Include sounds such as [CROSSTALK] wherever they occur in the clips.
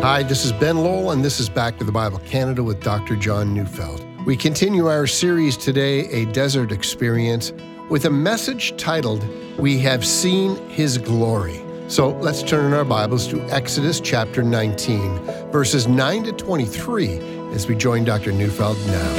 Hi, this is Ben Lowell, and this is Back to the Bible Canada with Dr. John Neufeld. We continue our series today, A Desert Experience, with a message titled, We Have Seen His Glory. So let's turn in our Bibles to Exodus chapter 19, verses 9 to 23, as we join Dr. Neufeld now.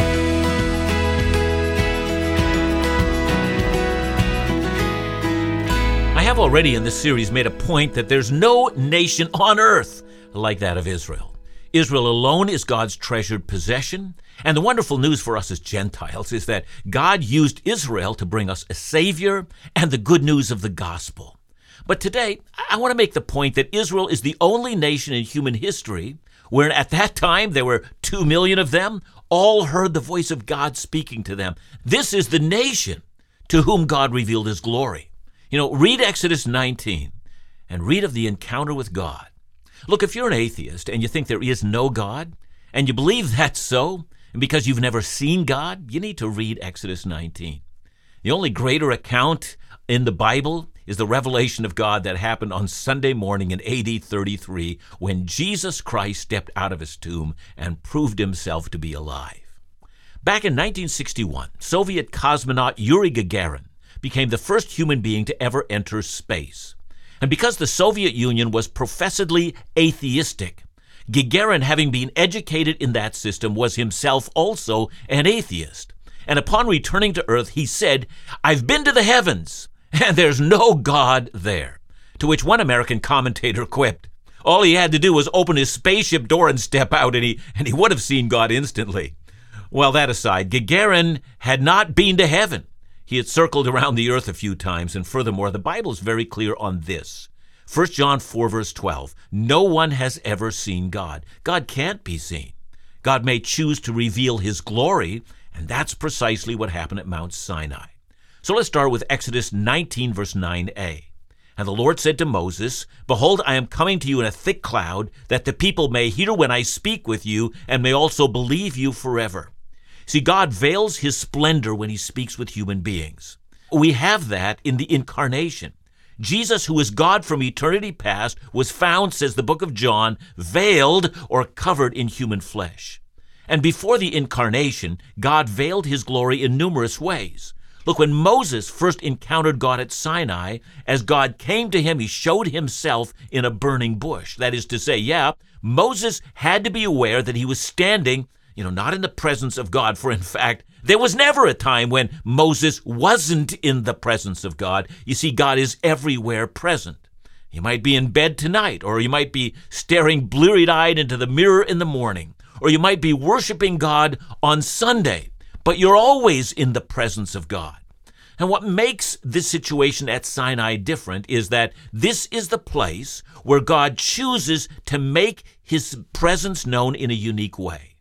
I have already in this series made a point that there's no nation on earth like that of Israel. Israel alone is God's treasured possession. And the wonderful news for us as Gentiles is that God used Israel to bring us a Savior and the good news of the gospel. But today, I want to make the point that Israel is the only nation in human history where at that time there were two million of them, all heard the voice of God speaking to them. This is the nation to whom God revealed his glory. You know, read Exodus 19 and read of the encounter with God. Look, if you're an atheist and you think there is no God, and you believe that's so, and because you've never seen God, you need to read Exodus 19. The only greater account in the Bible is the revelation of God that happened on Sunday morning in AD 33 when Jesus Christ stepped out of his tomb and proved himself to be alive. Back in 1961, Soviet cosmonaut Yuri Gagarin became the first human being to ever enter space. And because the Soviet Union was professedly atheistic, Gagarin, having been educated in that system, was himself also an atheist. And upon returning to Earth, he said, I've been to the heavens, and there's no God there. To which one American commentator quipped, All he had to do was open his spaceship door and step out, and he, and he would have seen God instantly. Well, that aside, Gagarin had not been to heaven. He had circled around the earth a few times, and furthermore, the Bible is very clear on this. 1 John 4, verse 12 No one has ever seen God. God can't be seen. God may choose to reveal his glory, and that's precisely what happened at Mount Sinai. So let's start with Exodus 19, verse 9a. And the Lord said to Moses, Behold, I am coming to you in a thick cloud, that the people may hear when I speak with you, and may also believe you forever. See, God veils his splendor when he speaks with human beings. We have that in the incarnation. Jesus, who is God from eternity past, was found, says the book of John, veiled or covered in human flesh. And before the incarnation, God veiled his glory in numerous ways. Look, when Moses first encountered God at Sinai, as God came to him, he showed himself in a burning bush. That is to say, yeah, Moses had to be aware that he was standing you know, not in the presence of God, for in fact, there was never a time when Moses wasn't in the presence of God. You see, God is everywhere present. You might be in bed tonight, or you might be staring bleary eyed into the mirror in the morning, or you might be worshiping God on Sunday, but you're always in the presence of God. And what makes this situation at Sinai different is that this is the place where God chooses to make his presence known in a unique way.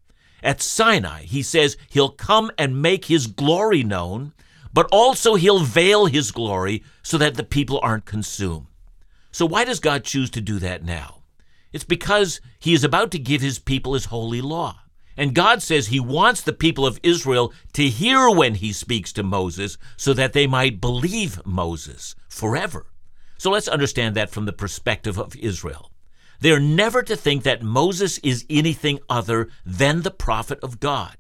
At Sinai, he says he'll come and make his glory known, but also he'll veil his glory so that the people aren't consumed. So, why does God choose to do that now? It's because he is about to give his people his holy law. And God says he wants the people of Israel to hear when he speaks to Moses so that they might believe Moses forever. So let's understand that from the perspective of Israel. They're never to think that Moses is anything other than the prophet of God.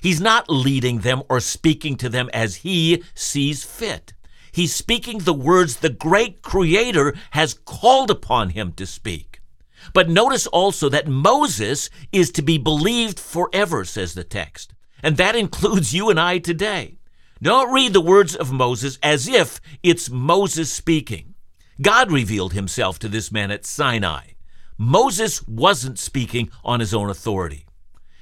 He's not leading them or speaking to them as he sees fit. He's speaking the words the great Creator has called upon him to speak. But notice also that Moses is to be believed forever, says the text. And that includes you and I today. Don't read the words of Moses as if it's Moses speaking. God revealed himself to this man at Sinai. Moses wasn't speaking on his own authority.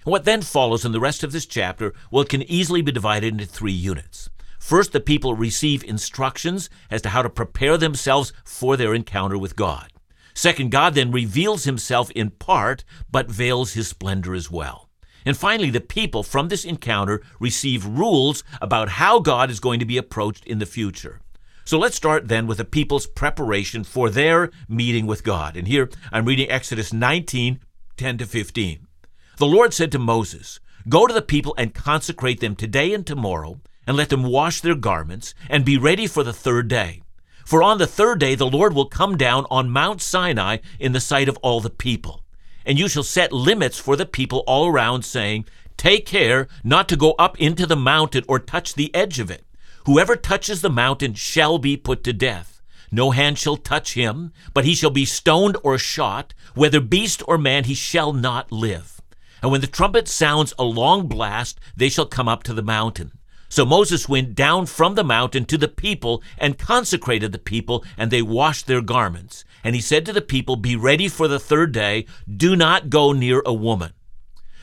What then follows in the rest of this chapter, well, it can easily be divided into three units. First, the people receive instructions as to how to prepare themselves for their encounter with God. Second, God then reveals himself in part, but veils his splendor as well. And finally, the people from this encounter receive rules about how God is going to be approached in the future. So let's start then with the people's preparation for their meeting with God. And here I'm reading Exodus 19 10 to 15. The Lord said to Moses, Go to the people and consecrate them today and tomorrow, and let them wash their garments, and be ready for the third day. For on the third day the Lord will come down on Mount Sinai in the sight of all the people. And you shall set limits for the people all around, saying, Take care not to go up into the mountain or touch the edge of it. Whoever touches the mountain shall be put to death. No hand shall touch him, but he shall be stoned or shot. Whether beast or man, he shall not live. And when the trumpet sounds a long blast, they shall come up to the mountain. So Moses went down from the mountain to the people and consecrated the people, and they washed their garments. And he said to the people, Be ready for the third day. Do not go near a woman.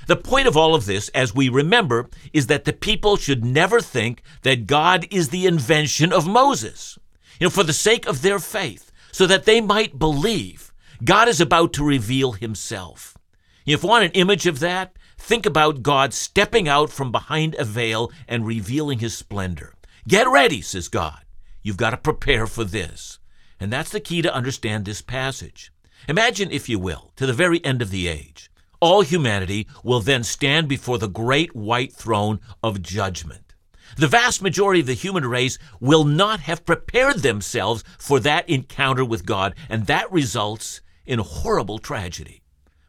The point of all of this, as we remember, is that the people should never think that God is the invention of Moses. You know, for the sake of their faith, so that they might believe, God is about to reveal himself. If you want an image of that, think about God stepping out from behind a veil and revealing his splendor. Get ready, says God. You've got to prepare for this. And that's the key to understand this passage. Imagine, if you will, to the very end of the age, all humanity will then stand before the great white throne of judgment. The vast majority of the human race will not have prepared themselves for that encounter with God, and that results in horrible tragedy.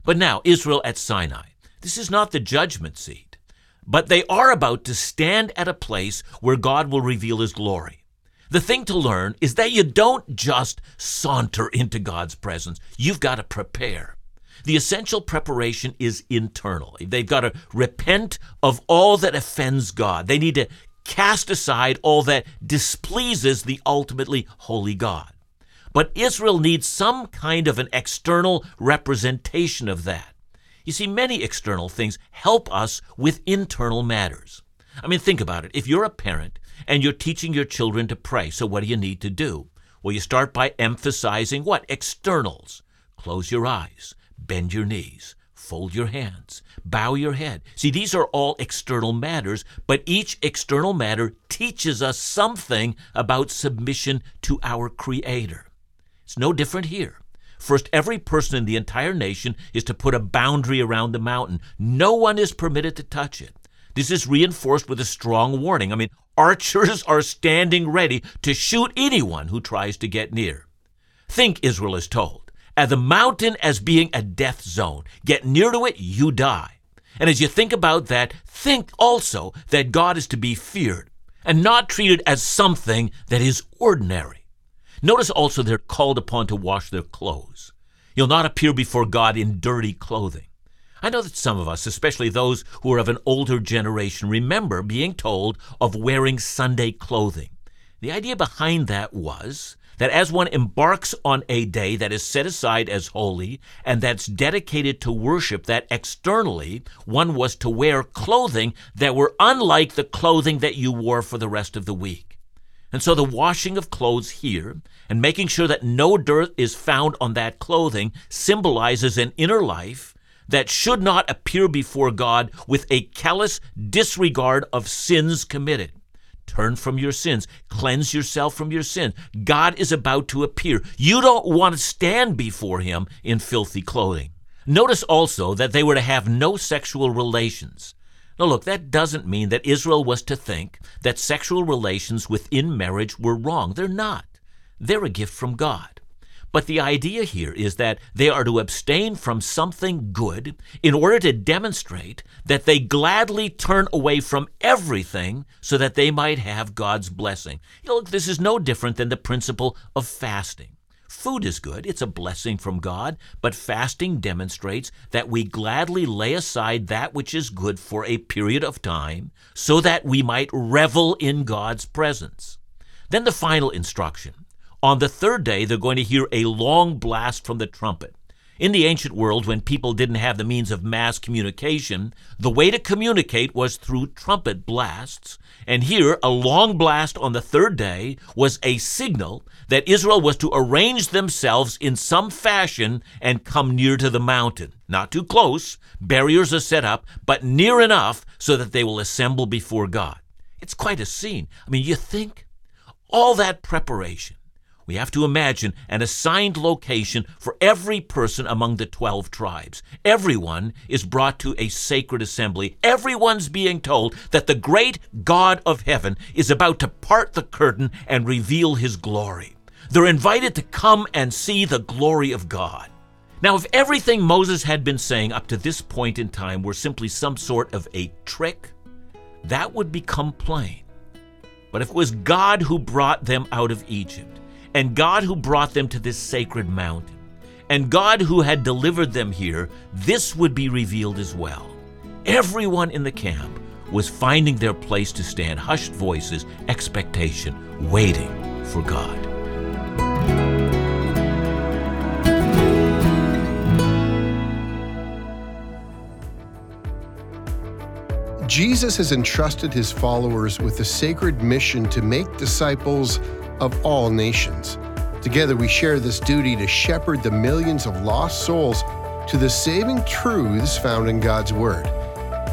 But now, Israel at Sinai, this is not the judgment seat, but they are about to stand at a place where God will reveal his glory. The thing to learn is that you don't just saunter into God's presence, you've got to prepare. The essential preparation is internal. They've got to repent of all that offends God. They need to cast aside all that displeases the ultimately holy God. But Israel needs some kind of an external representation of that. You see, many external things help us with internal matters. I mean, think about it. If you're a parent and you're teaching your children to pray, so what do you need to do? Well, you start by emphasizing what? Externals. Close your eyes, bend your knees, fold your hands, bow your head. See, these are all external matters, but each external matter teaches us something about submission to our Creator. It's no different here. First, every person in the entire nation is to put a boundary around the mountain. No one is permitted to touch it. This is reinforced with a strong warning. I mean, archers are standing ready to shoot anyone who tries to get near. Think, Israel is told at the mountain as being a death zone. Get near to it, you die. And as you think about that, think also that God is to be feared and not treated as something that is ordinary. Notice also they're called upon to wash their clothes. You'll not appear before God in dirty clothing. I know that some of us, especially those who are of an older generation, remember being told of wearing Sunday clothing. The idea behind that was that as one embarks on a day that is set aside as holy and that's dedicated to worship, that externally one was to wear clothing that were unlike the clothing that you wore for the rest of the week. And so the washing of clothes here and making sure that no dirt is found on that clothing symbolizes an inner life that should not appear before God with a callous disregard of sins committed. Turn from your sins. Cleanse yourself from your sin. God is about to appear. You don't want to stand before him in filthy clothing. Notice also that they were to have no sexual relations. Now, look, that doesn't mean that Israel was to think that sexual relations within marriage were wrong. They're not. They're a gift from God. But the idea here is that they are to abstain from something good in order to demonstrate that they gladly turn away from everything so that they might have God's blessing. You know, look, this is no different than the principle of fasting. Food is good, it's a blessing from God, but fasting demonstrates that we gladly lay aside that which is good for a period of time so that we might revel in God's presence. Then the final instruction on the third day, they're going to hear a long blast from the trumpet. In the ancient world, when people didn't have the means of mass communication, the way to communicate was through trumpet blasts. And here, a long blast on the third day was a signal that Israel was to arrange themselves in some fashion and come near to the mountain. Not too close, barriers are set up, but near enough so that they will assemble before God. It's quite a scene. I mean, you think all that preparation we have to imagine an assigned location for every person among the 12 tribes. Everyone is brought to a sacred assembly. Everyone's being told that the great God of heaven is about to part the curtain and reveal his glory. They're invited to come and see the glory of God. Now, if everything Moses had been saying up to this point in time were simply some sort of a trick, that would become plain. But if it was God who brought them out of Egypt, and God who brought them to this sacred mountain, and God who had delivered them here, this would be revealed as well. Everyone in the camp was finding their place to stand, hushed voices, expectation, waiting for God. Jesus has entrusted his followers with the sacred mission to make disciples of all nations. Together, we share this duty to shepherd the millions of lost souls to the saving truths found in God's Word.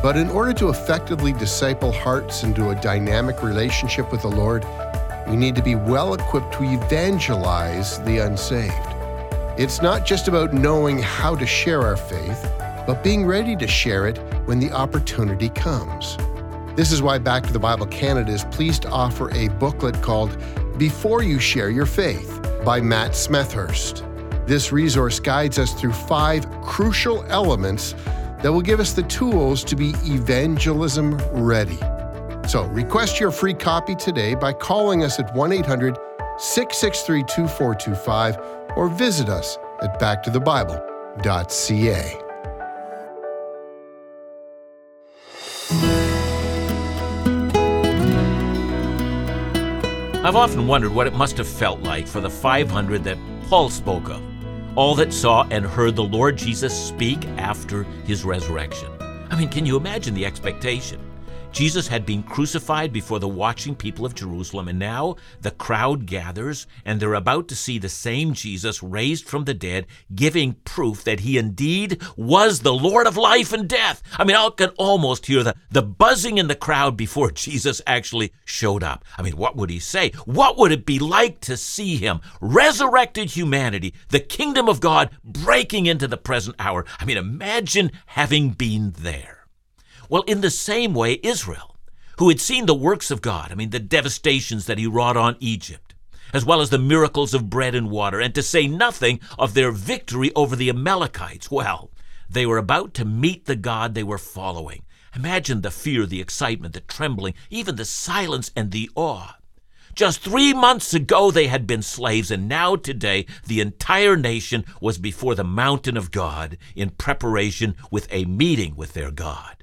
But in order to effectively disciple hearts into a dynamic relationship with the Lord, we need to be well equipped to evangelize the unsaved. It's not just about knowing how to share our faith, but being ready to share it when the opportunity comes. This is why Back to the Bible Canada is pleased to offer a booklet called Before You Share Your Faith by Matt Smethurst. This resource guides us through five crucial elements that will give us the tools to be evangelism ready. So request your free copy today by calling us at 1 800 663 2425 or visit us at backtothebible.ca. I've often wondered what it must have felt like for the 500 that Paul spoke of, all that saw and heard the Lord Jesus speak after his resurrection. I mean, can you imagine the expectation? Jesus had been crucified before the watching people of Jerusalem, and now the crowd gathers, and they're about to see the same Jesus raised from the dead, giving proof that he indeed was the Lord of life and death. I mean, I can almost hear the, the buzzing in the crowd before [LAUGHS] Jesus actually showed up. I mean, what would he say? What would it be like to see him, resurrected humanity, the kingdom of God breaking into the present hour? I mean, imagine having been there. Well, in the same way, Israel, who had seen the works of God, I mean, the devastations that he wrought on Egypt, as well as the miracles of bread and water, and to say nothing of their victory over the Amalekites, well, they were about to meet the God they were following. Imagine the fear, the excitement, the trembling, even the silence and the awe. Just three months ago, they had been slaves, and now today, the entire nation was before the mountain of God in preparation with a meeting with their God.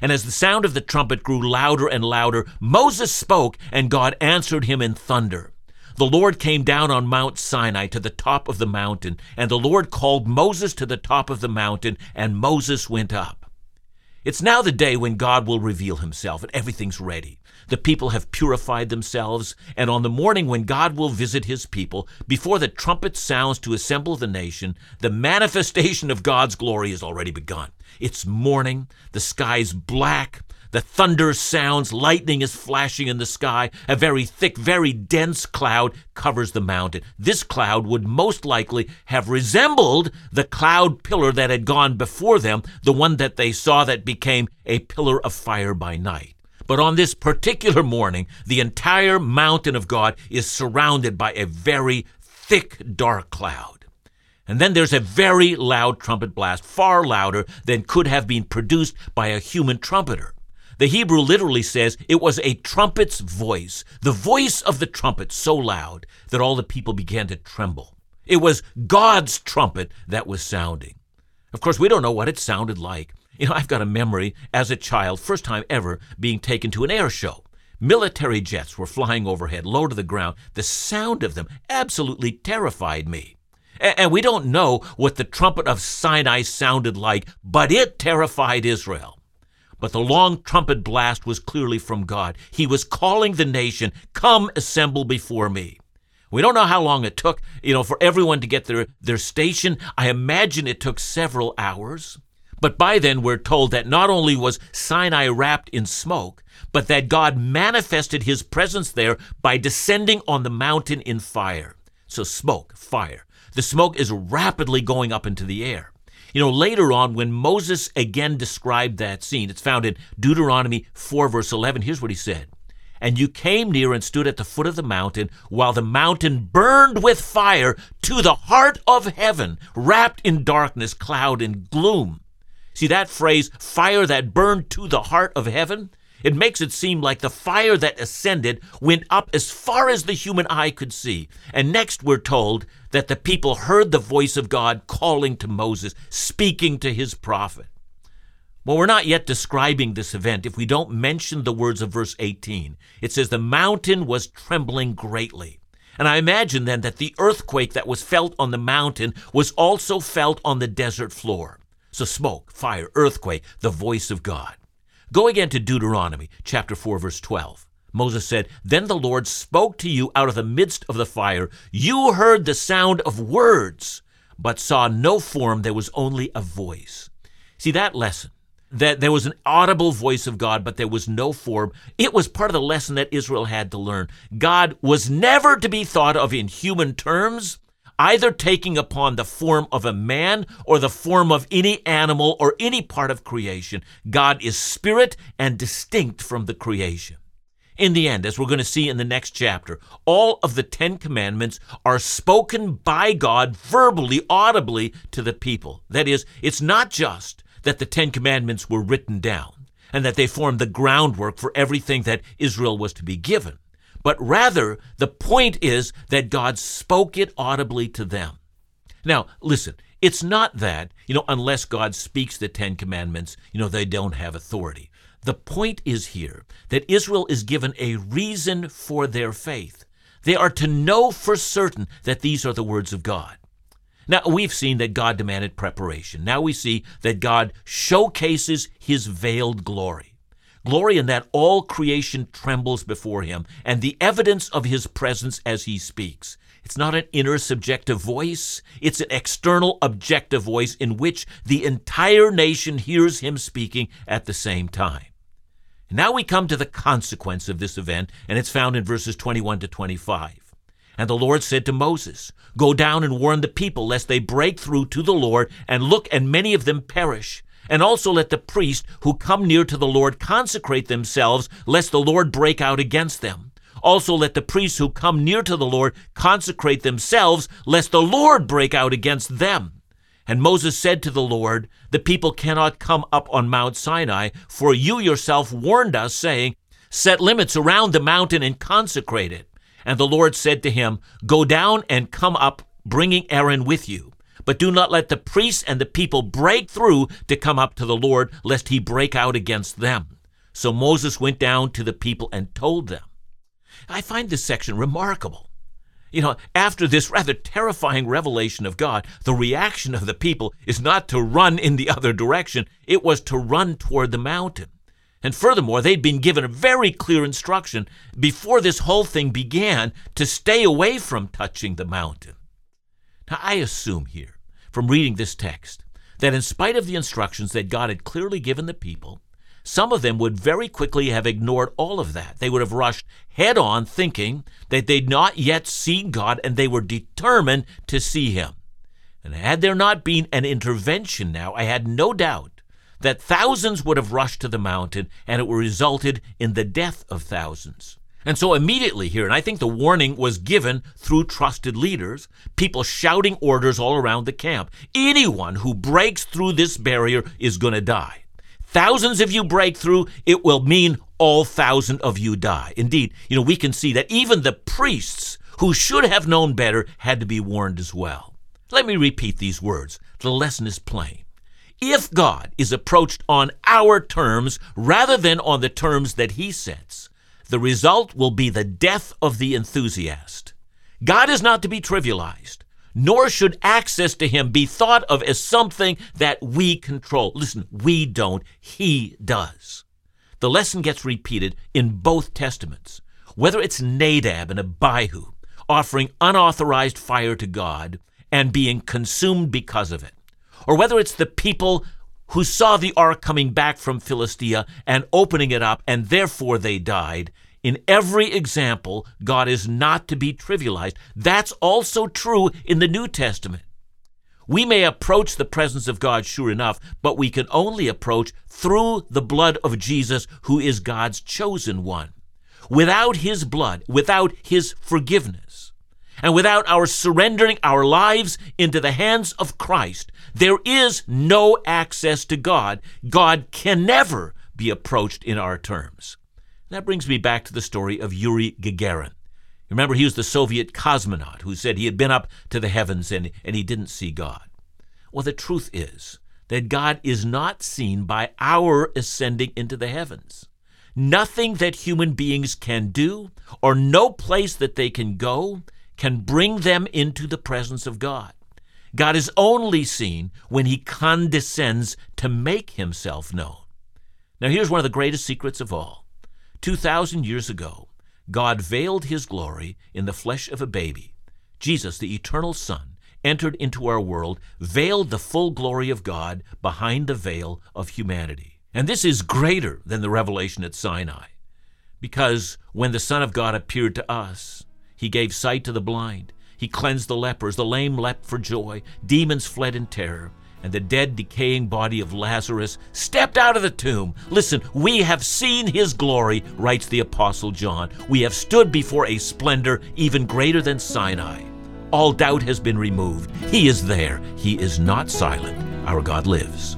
And as the sound of the trumpet grew louder and louder, Moses spoke, and God answered him in thunder. The Lord came down on Mount Sinai to the top of the mountain, and the Lord called Moses to the top of the mountain, and Moses went up. It's now the day when God will reveal himself, and everything's ready. The people have purified themselves, and on the morning when God will visit his people, before the trumpet sounds to assemble the nation, the manifestation of God's glory has already begun. It's morning, the sky's black, the thunder sounds, lightning is flashing in the sky. A very thick, very dense cloud covers the mountain. This cloud would most likely have resembled the cloud pillar that had gone before them, the one that they saw that became a pillar of fire by night. But on this particular morning, the entire mountain of God is surrounded by a very thick, dark cloud. And then there's a very loud trumpet blast, far louder than could have been produced by a human trumpeter. The Hebrew literally says it was a trumpet's voice, the voice of the trumpet so loud that all the people began to tremble. It was God's trumpet that was sounding. Of course, we don't know what it sounded like. You know, I've got a memory as a child, first time ever, being taken to an air show. Military jets were flying overhead, low to the ground. The sound of them absolutely terrified me. And we don't know what the trumpet of Sinai sounded like, but it terrified Israel. But the long trumpet blast was clearly from God. He was calling the nation, Come assemble before me. We don't know how long it took, you know, for everyone to get their, their station. I imagine it took several hours. But by then, we're told that not only was Sinai wrapped in smoke, but that God manifested his presence there by descending on the mountain in fire. So, smoke, fire. The smoke is rapidly going up into the air. You know, later on, when Moses again described that scene, it's found in Deuteronomy 4, verse 11. Here's what he said And you came near and stood at the foot of the mountain, while the mountain burned with fire to the heart of heaven, wrapped in darkness, cloud, and gloom. See that phrase, fire that burned to the heart of heaven? It makes it seem like the fire that ascended went up as far as the human eye could see. And next, we're told that the people heard the voice of God calling to Moses, speaking to his prophet. Well, we're not yet describing this event if we don't mention the words of verse 18. It says, The mountain was trembling greatly. And I imagine then that the earthquake that was felt on the mountain was also felt on the desert floor. So, smoke, fire, earthquake, the voice of God. Go again to Deuteronomy chapter 4 verse 12. Moses said, Then the Lord spoke to you out of the midst of the fire. You heard the sound of words, but saw no form. There was only a voice. See that lesson? That there was an audible voice of God, but there was no form. It was part of the lesson that Israel had to learn. God was never to be thought of in human terms, either taking upon the form of a man or the form of any animal or any part of creation. God is spirit and distinct from the creation. In the end, as we're going to see in the next chapter, all of the Ten Commandments are spoken by God verbally, audibly to the people. That is, it's not just that the Ten Commandments were written down and that they formed the groundwork for everything that Israel was to be given but rather the point is that God spoke it audibly to them. Now, listen, it's not that, you know, unless God speaks the Ten Commandments, you know, they don't have authority. The point is here that Israel is given a reason for their faith. They are to know for certain that these are the words of God. Now, we've seen that God demanded preparation. Now we see that God showcases his veiled glory. Glory in that all creation trembles before him, and the evidence of his presence as he speaks. It's not an inner subjective voice, it's an external objective voice in which the entire nation hears him speaking at the same time. Now we come to the consequence of this event, and it's found in verses 21 to 25. And the Lord said to Moses, Go down and warn the people, lest they break through to the Lord, and look, and many of them perish. And also let the priests who come near to the Lord consecrate themselves, lest the Lord break out against them. Also let the priests who come near to the Lord consecrate themselves, lest the Lord break out against them. And Moses said to the Lord, The people cannot come up on Mount Sinai, for you yourself warned us, saying, Set limits around the mountain and consecrate it. And the Lord said to him, Go down and come up, bringing Aaron with you. But do not let the priests and the people break through to come up to the Lord, lest he break out against them. So Moses went down to the people and told them. I find this section remarkable. You know, after this rather terrifying revelation of God, the reaction of the people is not to run in the other direction, it was to run toward the mountain. And furthermore, they'd been given a very clear instruction before this whole thing began to stay away from touching the mountain. Now, I assume here from reading this text that in spite of the instructions that God had clearly given the people, some of them would very quickly have ignored all of that. They would have rushed head on thinking that they'd not yet seen God and they were determined to see Him. And had there not been an intervention now, I had no doubt that thousands would have rushed to the mountain and it would have resulted in the death of thousands. And so immediately here, and I think the warning was given through trusted leaders, people shouting orders all around the camp. Anyone who breaks through this barrier is going to die. Thousands of you break through, it will mean all thousand of you die. Indeed, you know, we can see that even the priests who should have known better had to be warned as well. Let me repeat these words. The lesson is plain. If God is approached on our terms rather than on the terms that He sets, the result will be the death of the enthusiast. God is not to be trivialized, nor should access to Him be thought of as something that we control. Listen, we don't, He does. The lesson gets repeated in both Testaments. Whether it's Nadab and Abihu, offering unauthorized fire to God and being consumed because of it, or whether it's the people who saw the ark coming back from Philistia and opening it up, and therefore they died. In every example, God is not to be trivialized. That's also true in the New Testament. We may approach the presence of God, sure enough, but we can only approach through the blood of Jesus, who is God's chosen one. Without his blood, without his forgiveness, and without our surrendering our lives into the hands of Christ, there is no access to God. God can never be approached in our terms. That brings me back to the story of Yuri Gagarin. Remember, he was the Soviet cosmonaut who said he had been up to the heavens and, and he didn't see God. Well, the truth is that God is not seen by our ascending into the heavens. Nothing that human beings can do, or no place that they can go, can bring them into the presence of God. God is only seen when he condescends to make himself known. Now, here's one of the greatest secrets of all. 2,000 years ago, God veiled his glory in the flesh of a baby. Jesus, the eternal Son, entered into our world, veiled the full glory of God behind the veil of humanity. And this is greater than the revelation at Sinai, because when the Son of God appeared to us, he gave sight to the blind, he cleansed the lepers, the lame leapt for joy, demons fled in terror, and the dead, decaying body of Lazarus stepped out of the tomb. Listen, we have seen his glory, writes the Apostle John. We have stood before a splendor even greater than Sinai. All doubt has been removed. He is there. He is not silent. Our God lives.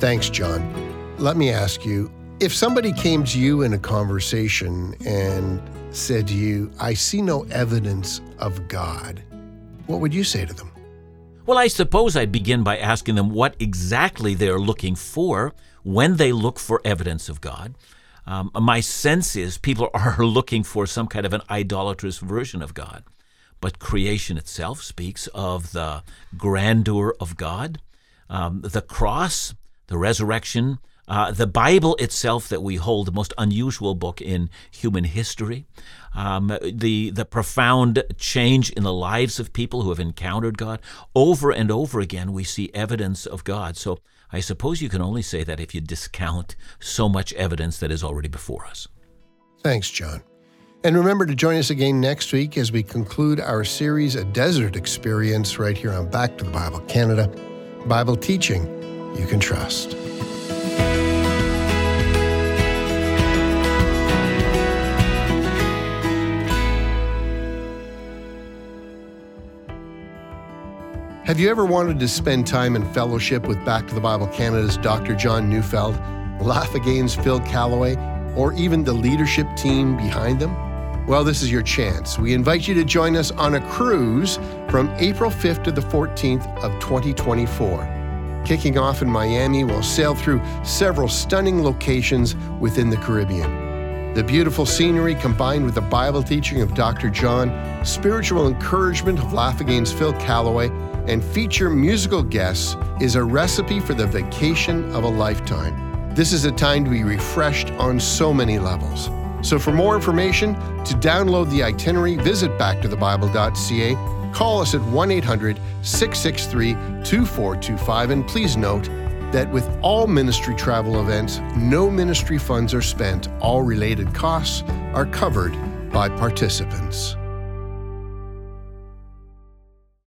Thanks, John. Let me ask you if somebody came to you in a conversation and said to you, I see no evidence of God, what would you say to them? Well, I suppose I'd begin by asking them what exactly they're looking for when they look for evidence of God. Um, my sense is people [LAUGHS] are looking for some kind of an idolatrous version of God. But creation itself speaks of the grandeur of God. Um, the cross, the resurrection, uh, the Bible itself that we hold, the most unusual book in human history, um, the the profound change in the lives of people who have encountered God over and over again, we see evidence of God. So I suppose you can only say that if you discount so much evidence that is already before us. Thanks, John. And remember to join us again next week as we conclude our series, A Desert Experience, right here on Back to the Bible Canada. Bible teaching you can trust. Have you ever wanted to spend time in fellowship with Back to the Bible Canada's Dr. John Neufeld, Laugh Again's Phil Callaway, or even the leadership team behind them? Well, this is your chance. We invite you to join us on a cruise from April 5th to the 14th of 2024. Kicking off in Miami, we'll sail through several stunning locations within the Caribbean. The beautiful scenery combined with the Bible teaching of Dr. John, spiritual encouragement of Laugh Again's Phil Callaway, and feature musical guests is a recipe for the vacation of a lifetime. This is a time to be refreshed on so many levels. So, for more information, to download the itinerary, visit backtothebible.ca. Call us at 1 800 663 2425. And please note that with all ministry travel events, no ministry funds are spent. All related costs are covered by participants.